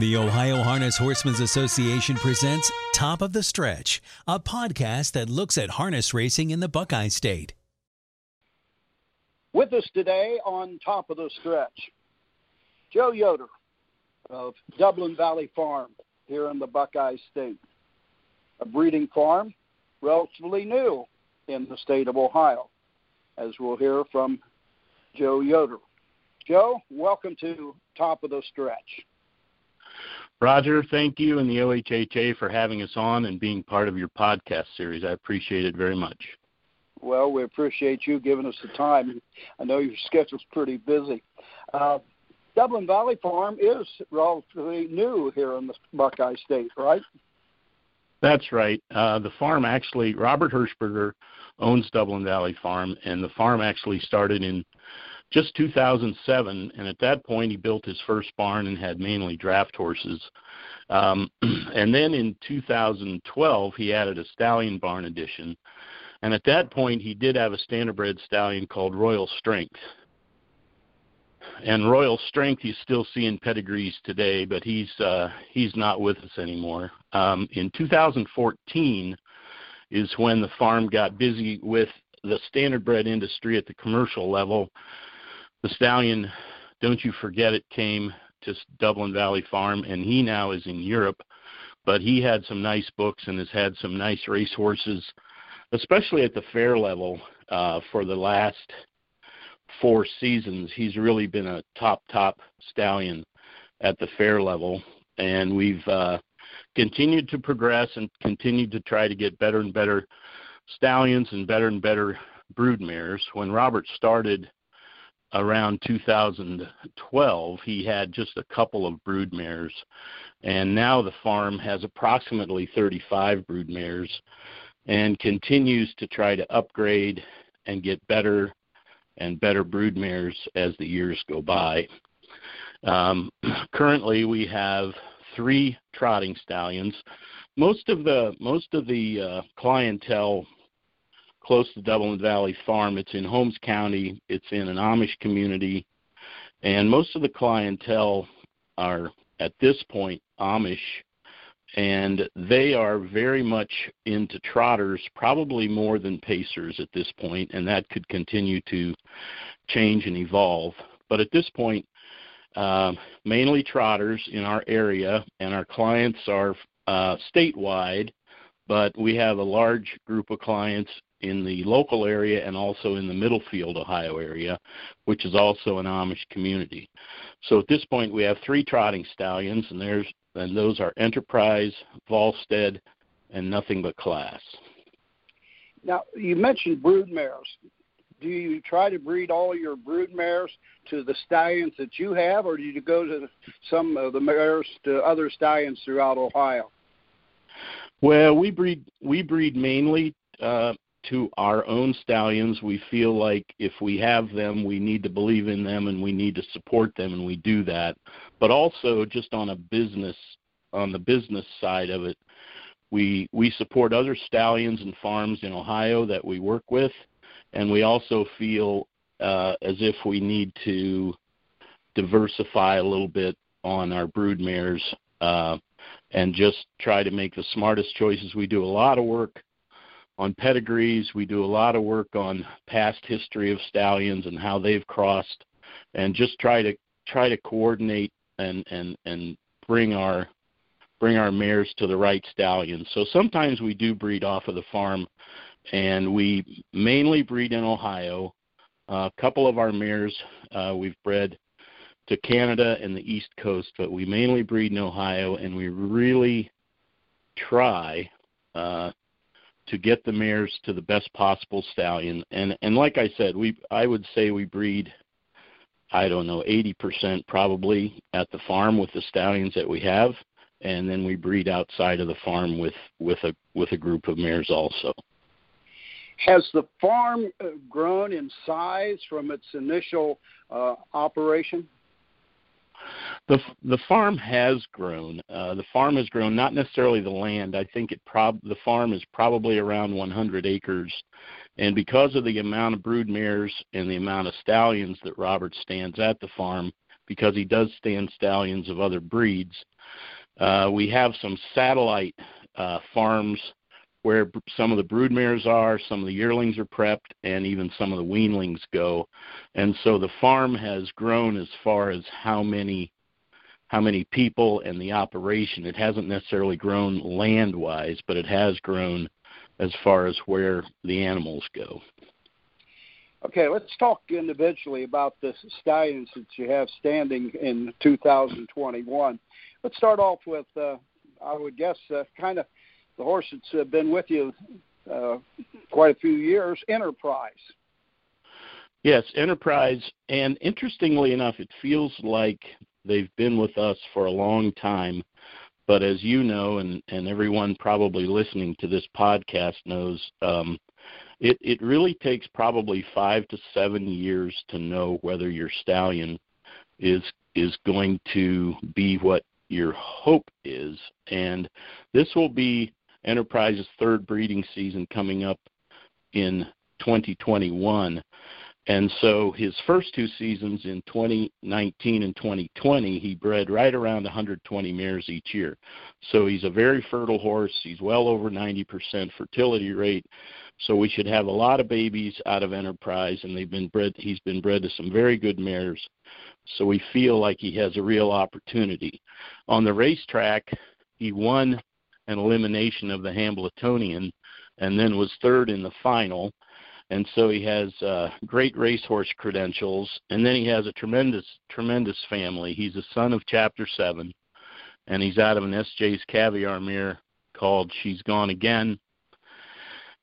The Ohio Harness Horsemen's Association presents Top of the Stretch, a podcast that looks at harness racing in the Buckeye State. With us today on Top of the Stretch, Joe Yoder of Dublin Valley Farm here in the Buckeye State, a breeding farm relatively new in the state of Ohio, as we'll hear from Joe Yoder. Joe, welcome to Top of the Stretch. Roger, thank you and the OHHA for having us on and being part of your podcast series. I appreciate it very much. Well, we appreciate you giving us the time. I know your schedule's pretty busy. Uh, Dublin Valley Farm is relatively new here in the Buckeye State, right? That's right. Uh, the farm actually, Robert Hirschberger owns Dublin Valley Farm, and the farm actually started in just 2007, and at that point he built his first barn and had mainly draft horses. Um, and then in 2012 he added a stallion barn addition, and at that point he did have a standardbred stallion called Royal Strength. And Royal Strength you still see in pedigrees today, but he's uh, he's not with us anymore. Um, in 2014 is when the farm got busy with the standardbred industry at the commercial level the stallion, don't you forget it, came to Dublin Valley Farm, and he now is in Europe. But he had some nice books and has had some nice race horses, especially at the fair level uh, for the last four seasons. He's really been a top top stallion at the fair level, and we've uh, continued to progress and continued to try to get better and better stallions and better and better brood mares. When Robert started around 2012, he had just a couple of brood mares, and now the farm has approximately 35 brood mares and continues to try to upgrade and get better and better brood mares as the years go by. Um, currently, we have three trotting stallions. Most of the most of the uh, clientele close to Dublin Valley Farm. It's in Holmes County. It's in an Amish community, and most of the clientele are at this point Amish, and they are very much into trotters, probably more than pacers at this point, and that could continue to change and evolve. But at this point, uh, mainly trotters in our area, and our clients are uh, statewide, but we have a large group of clients in the local area and also in the Middlefield, Ohio area, which is also an Amish community. So at this point, we have three trotting stallions, and there's and those are Enterprise, Volstead, and Nothing But Class. Now you mentioned brood mares. Do you try to breed all your brood mares to the stallions that you have, or do you go to some of the mares to other stallions throughout Ohio? Well, we breed we breed mainly uh, to our own stallions. We feel like if we have them, we need to believe in them and we need to support them, and we do that. But also, just on a business, on the business side of it, we we support other stallions and farms in Ohio that we work with, and we also feel uh, as if we need to diversify a little bit on our brood mares uh, and just try to make the smartest choices. We do a lot of work on pedigrees. We do a lot of work on past history of stallions and how they've crossed, and just try to try to coordinate and and and bring our bring our mares to the right stallions. So sometimes we do breed off of the farm, and we mainly breed in Ohio. Uh, a couple of our mares uh, we've bred to Canada and the East Coast, but we mainly breed in Ohio, and we really try uh, to get the mares to the best possible stallion. And and like I said, we I would say we breed I don't know, 80% probably at the farm with the stallions that we have, and then we breed outside of the farm with with a with a group of mares also. Has the farm uh, grown in size from its initial uh, operation? The the farm has grown. Uh, the farm has grown, not necessarily the land. I think it prob the farm is probably around 100 acres, and because of the amount of brood mares and the amount of stallions that Robert stands at the farm, because he does stand stallions of other breeds, Uh, we have some satellite uh, farms where some of the brood mares are, some of the yearlings are prepped, and even some of the weanlings go. And so the farm has grown as far as how many how many people and the operation. It hasn't necessarily grown land wise, but it has grown as far as where the animals go. Okay, let's talk individually about the stallions that you have standing in 2021. Let's start off with, uh, I would guess, uh, kind of the horse that's uh, been with you uh, quite a few years, Enterprise. Yes, Enterprise, and interestingly enough, it feels like They've been with us for a long time. But as you know, and, and everyone probably listening to this podcast knows, um, it, it really takes probably five to seven years to know whether your stallion is is going to be what your hope is. And this will be Enterprise's third breeding season coming up in 2021. And so his first two seasons in 2019 and 2020, he bred right around 120 mares each year. So he's a very fertile horse. He's well over 90% fertility rate. So we should have a lot of babies out of Enterprise, and they've been bred. He's been bred to some very good mares. So we feel like he has a real opportunity. On the racetrack, he won an elimination of the Hambletonian, and then was third in the final and so he has uh, great racehorse credentials, and then he has a tremendous, tremendous family. He's a son of Chapter Seven, and he's out of an SJ's Caviar mare called She's Gone Again,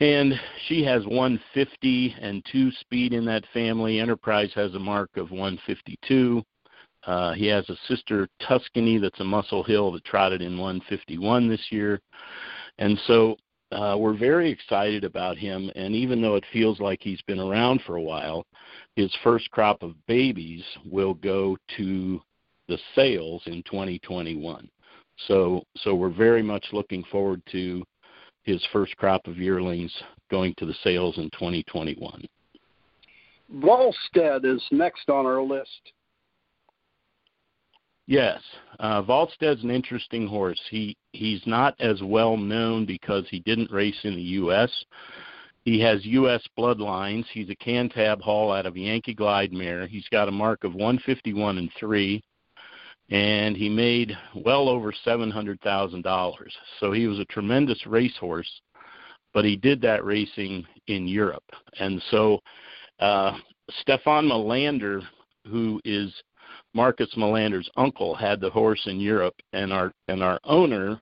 and she has 150 and two speed in that family. Enterprise has a mark of 152. Uh, he has a sister Tuscany that's a Muscle Hill that trotted in 151 this year, and so uh, we're very excited about him. And even though it feels like he's been around for a while, his first crop of babies will go to the sales in 2021. So, so we're very much looking forward to his first crop of yearlings going to the sales in 2021. Volstead is next on our list. Yes, uh, Volstead's an interesting horse. He he's not as well known because he didn't race in the U.S. He has U.S. bloodlines. He's a Cantab Hall out of Yankee Glide mare. He's got a mark of 151 and three, and he made well over seven hundred thousand dollars. So he was a tremendous racehorse, but he did that racing in Europe, and so uh, Stefan Melander, who is Marcus Melander's uncle had the horse in Europe, and our and our owner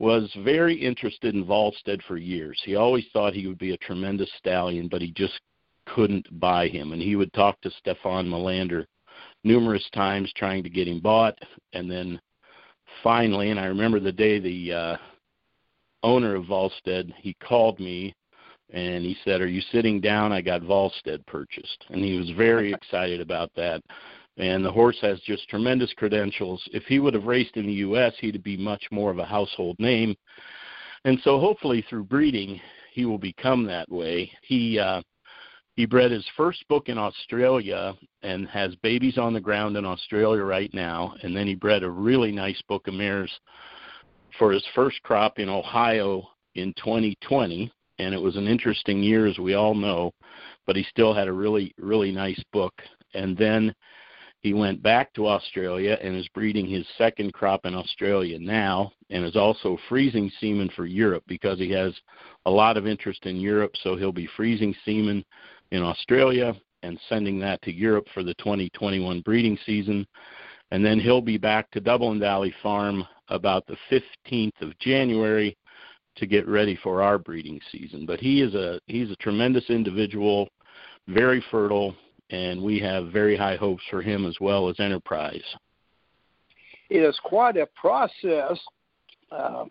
was very interested in Volstead for years. He always thought he would be a tremendous stallion, but he just couldn't buy him. And he would talk to Stefan Melander numerous times trying to get him bought, and then finally, and I remember the day the uh, owner of Volstead he called me and he said, "Are you sitting down? I got Volstead purchased." And he was very excited about that and the horse has just tremendous credentials. If he would have raced in the U.S., he'd be much more of a household name. And so, hopefully, through breeding, he will become that way. He uh, he bred his first book in Australia and has babies on the ground in Australia right now. And then he bred a really nice book of mares for his first crop in Ohio in 2020. And it was an interesting year, as we all know, but he still had a really, really nice book. And then he went back to Australia and is breeding his second crop in Australia now and is also freezing semen for Europe because he has a lot of interest in Europe. So he'll be freezing semen in Australia and sending that to Europe for the 2021 breeding season. And then he'll be back to Dublin Valley Farm about the 15th of January to get ready for our breeding season. But he is a he's a tremendous individual, very fertile, and we have very high hopes for him as well as Enterprise. It is quite a process uh,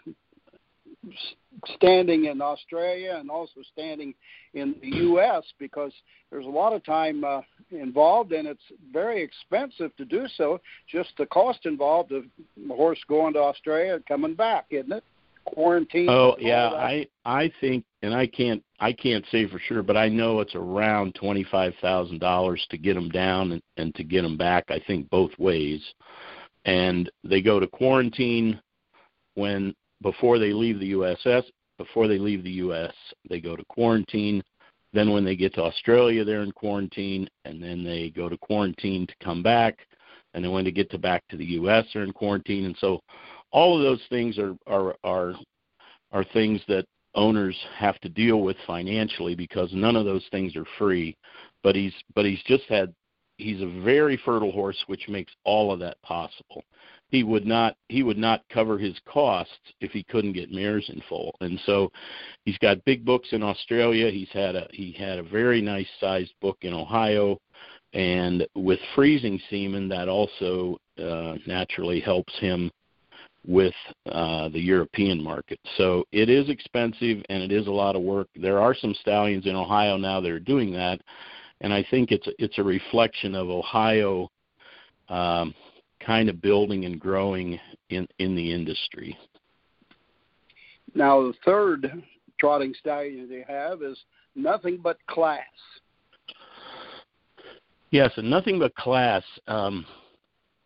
standing in Australia and also standing in the U.S. because there's a lot of time uh, involved and it's very expensive to do so. Just the cost involved of the horse going to Australia and coming back, isn't it? Quarantine. Oh yeah, I I think, and I can't I can't say for sure, but I know it's around twenty five thousand dollars to get them down and, and to get them back. I think both ways. and they go to quarantine when before they leave the USS. Before they leave the U.S., they go to quarantine. Then when they get to Australia, they're in quarantine, and then they go to quarantine to come back. And then when they get to back to the U.S., they're in quarantine. And so, all of those things are are are are things that owners have to deal with financially because none of those things are free. But he's but he's just had he's a very fertile horse, which makes all of that possible. He would not he would not cover his costs if he couldn't get mares in foal, and so he's got big books in Australia. He's had a he had a very nice sized book in Ohio, and with freezing semen, that also uh, naturally helps him with uh, the European market. So it is expensive and it is a lot of work. There are some stallions in Ohio now that are doing that, and I think it's it's a reflection of Ohio um, kind of building and growing in in the industry. Now the third trotting stallion they have is nothing but class. Yes, and nothing but class. Um,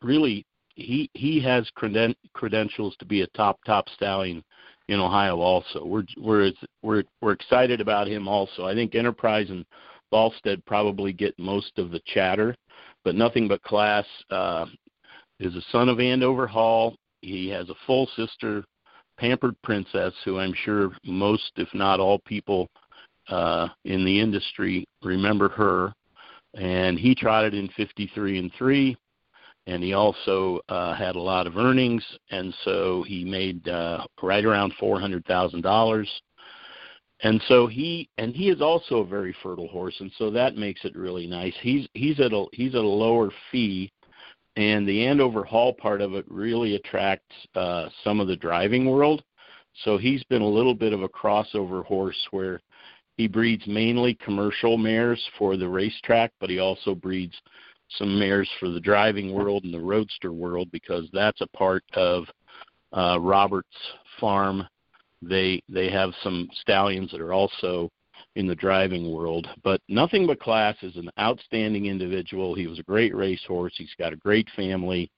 really, he he has creden- credentials to be a top top stallion in Ohio. Also, we're we're we're we're excited about him. Also, I think Enterprise and Volstead probably get most of the chatter, but nothing but class. Uh, is a son of Andover Hall. He has a full sister, Pampered Princess, who I'm sure most, if not all, people uh, in the industry remember her. And he trotted in 53 and three, and he also uh, had a lot of earnings, and so he made uh, right around four hundred thousand dollars. And so he and he is also a very fertile horse and so that makes it really nice. He's he's at a he's at a lower fee and the andover hall part of it really attracts uh some of the driving world. So he's been a little bit of a crossover horse where he breeds mainly commercial mares for the racetrack but he also breeds some mares for the driving world and the roadster world because that's a part of uh robert's farm they they have some stallions that are also in the driving world. But nothing but class is an outstanding individual. He was a great racehorse. He's got a great family.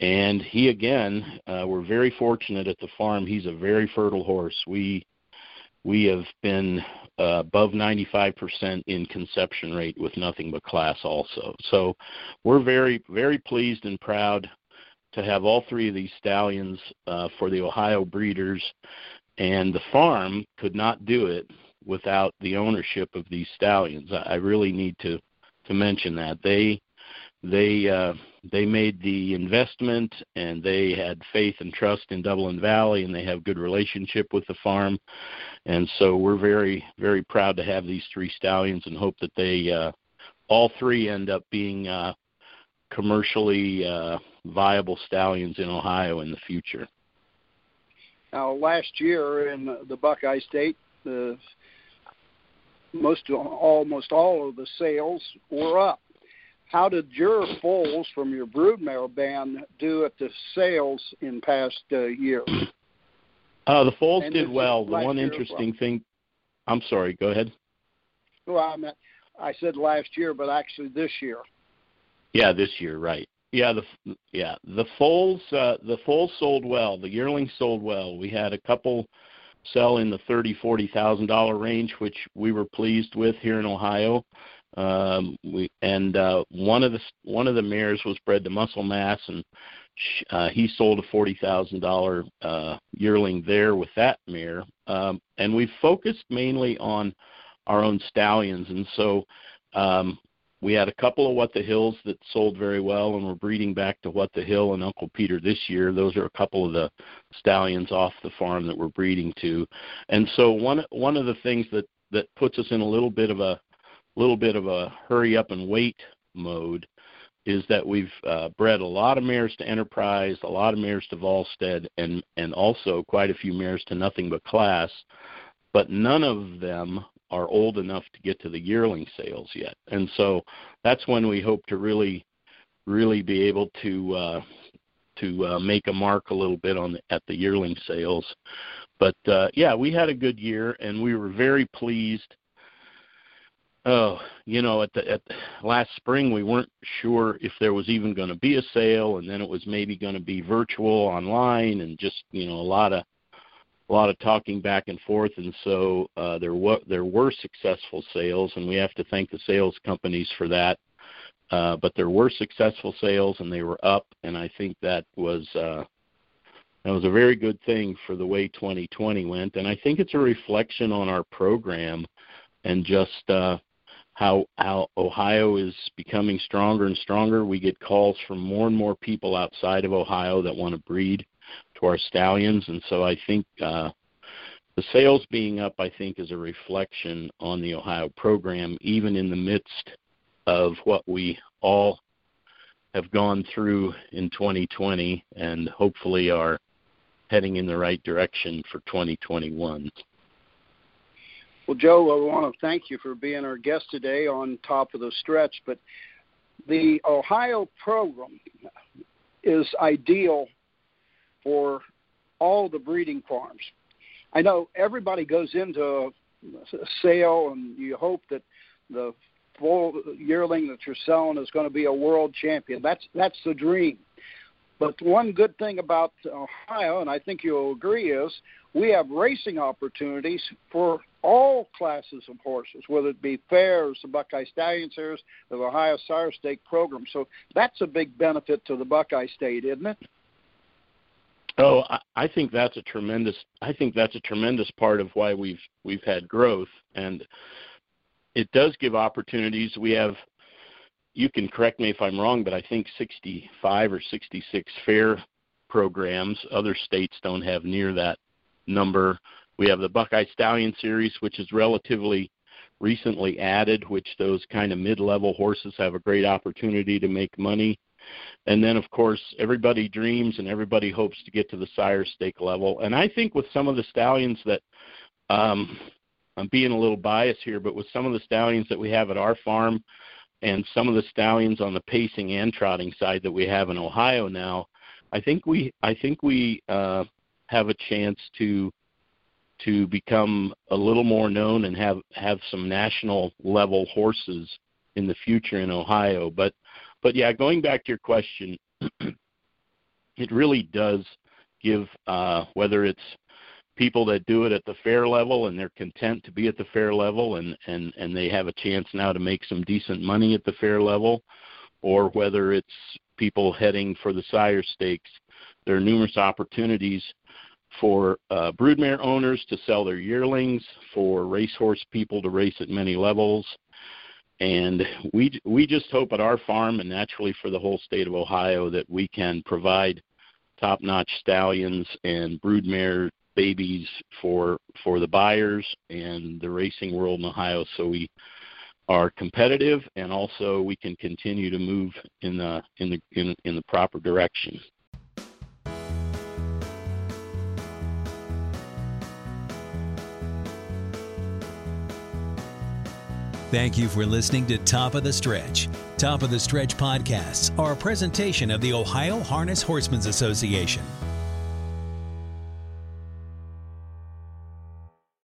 And he again, uh, we're very fortunate at the farm. He's a very fertile horse. We we have been uh, above 95% in conception rate with nothing but class also. So we're very very pleased and proud to have all three of these stallions uh, for the Ohio breeders, and the farm could not do it without the ownership of these stallions. I, I really need to to mention that they they uh, they made the investment and they had faith and trust in Dublin Valley and they have good relationship with the farm, and so we're very very proud to have these three stallions and hope that they uh, all three end up being uh, commercially uh, viable stallions in Ohio in the future. Now, last year in the Buckeye State, the most almost all of the sales were up. How did your foals from your broodmare band do at the sales in past uh, year? Uh, the foals did well. The one interesting well. thing, I'm sorry. Go ahead. Well, I meant I said last year, but actually this year. Yeah, this year, right? Yeah, the yeah the foals uh, the foals sold well. The yearlings sold well. We had a couple sell in the thirty forty thousand dollar range, which we were pleased with here in Ohio. Um, we and uh, one of the one of the mares was bred to muscle mass, and uh, he sold a forty thousand uh, yearling there with that mare. Um, and we focused mainly on our own stallions, and so um, we had a couple of What the Hills that sold very well, and we're breeding back to What the Hill and Uncle Peter this year. Those are a couple of the stallions off the farm that we're breeding to, and so one one of the things that that puts us in a little bit of a little bit of a hurry up and wait mode is that we've uh, bred a lot of mares to Enterprise, a lot of mares to Volstead, and and also quite a few mares to Nothing But Class, but none of them are old enough to get to the yearling sales yet. And so that's when we hope to really, really be able to uh, to uh, make a mark a little bit on the, at the yearling sales. But uh, yeah, we had a good year, and we were very pleased oh, you know, at the at last spring we weren't sure if there was even going to be a sale, and then it was maybe going to be virtual online, and just you know a lot of a lot of talking back and forth, and so uh, there were there were successful sales, and we have to thank the sales companies for that. Uh, but there were successful sales, and they were up, and I think that was uh, that was a very good thing for the way 2020 went, and I think it's a reflection on our program and just uh, how how Ohio is becoming stronger and stronger. We get calls from more and more people outside of Ohio that want to breed to our stallions, and so I think uh, the sales being up, I think, is a reflection on the Ohio program, even in the midst of what we all have gone through in 2020, and hopefully are heading in the right direction for 2021. Well, Joe, I want to thank you for being our guest today on Top of the Stretch. But the Ohio program is ideal for all the breeding farms. I know everybody goes into a sale and you hope that the full yearling that you're selling is going to be a world champion. That's that's the dream. But one good thing about Ohio, and I think you'll agree, is we have racing opportunities for all classes of horses, whether it be fairs, the Buckeye Stallion Series, the Ohio Sire Stake program. So that's a big benefit to the Buckeye State, isn't it? Oh, I think that's a tremendous. I think that's a tremendous part of why we've we've had growth, and it does give opportunities. We have. You can correct me if I'm wrong, but I think 65 or 66 fair programs. Other states don't have near that number. We have the Buckeye Stallion Series, which is relatively recently added, which those kind of mid-level horses have a great opportunity to make money. And then, of course, everybody dreams and everybody hopes to get to the sire stake level. And I think with some of the stallions that, um, I'm being a little biased here, but with some of the stallions that we have at our farm and some of the stallions on the pacing and trotting side that we have in Ohio now, I think we I think we uh, have a chance to to become a little more known and have have some national level horses in the future in Ohio. But but yeah, going back to your question, it really does give uh, whether it's people that do it at the fair level and they're content to be at the fair level and and and they have a chance now to make some decent money at the fair level, or whether it's people heading for the sire stakes. There are numerous opportunities for uh, broodmare owners to sell their yearlings, for racehorse people to race at many levels. And we we just hope at our farm and naturally for the whole state of Ohio that we can provide top-notch stallions and broodmare babies for for the buyers and the racing world in Ohio so we are competitive and also we can continue to move in the in the in, in the proper direction. Thank you for listening to Top of the Stretch. Top of the Stretch podcasts are a presentation of the Ohio Harness Horsemen's Association.